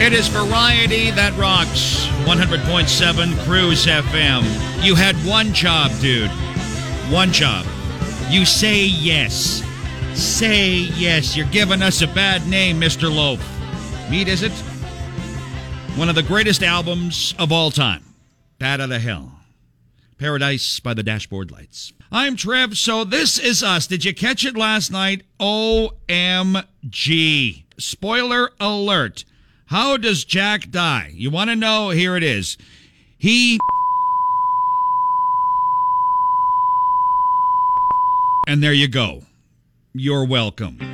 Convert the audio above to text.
It is variety that rocks. 100.7 Cruise FM. You had one job, dude. One job. You say yes. Say yes. You're giving us a bad name, Mr. Loaf. Meat, is it? One of the greatest albums of all time. Bat of hell. Paradise by the Dashboard Lights. I'm Trev, so this is us. Did you catch it last night? OMG. Spoiler alert. How does Jack die? You want to know? Here it is. He. And there you go. You're welcome.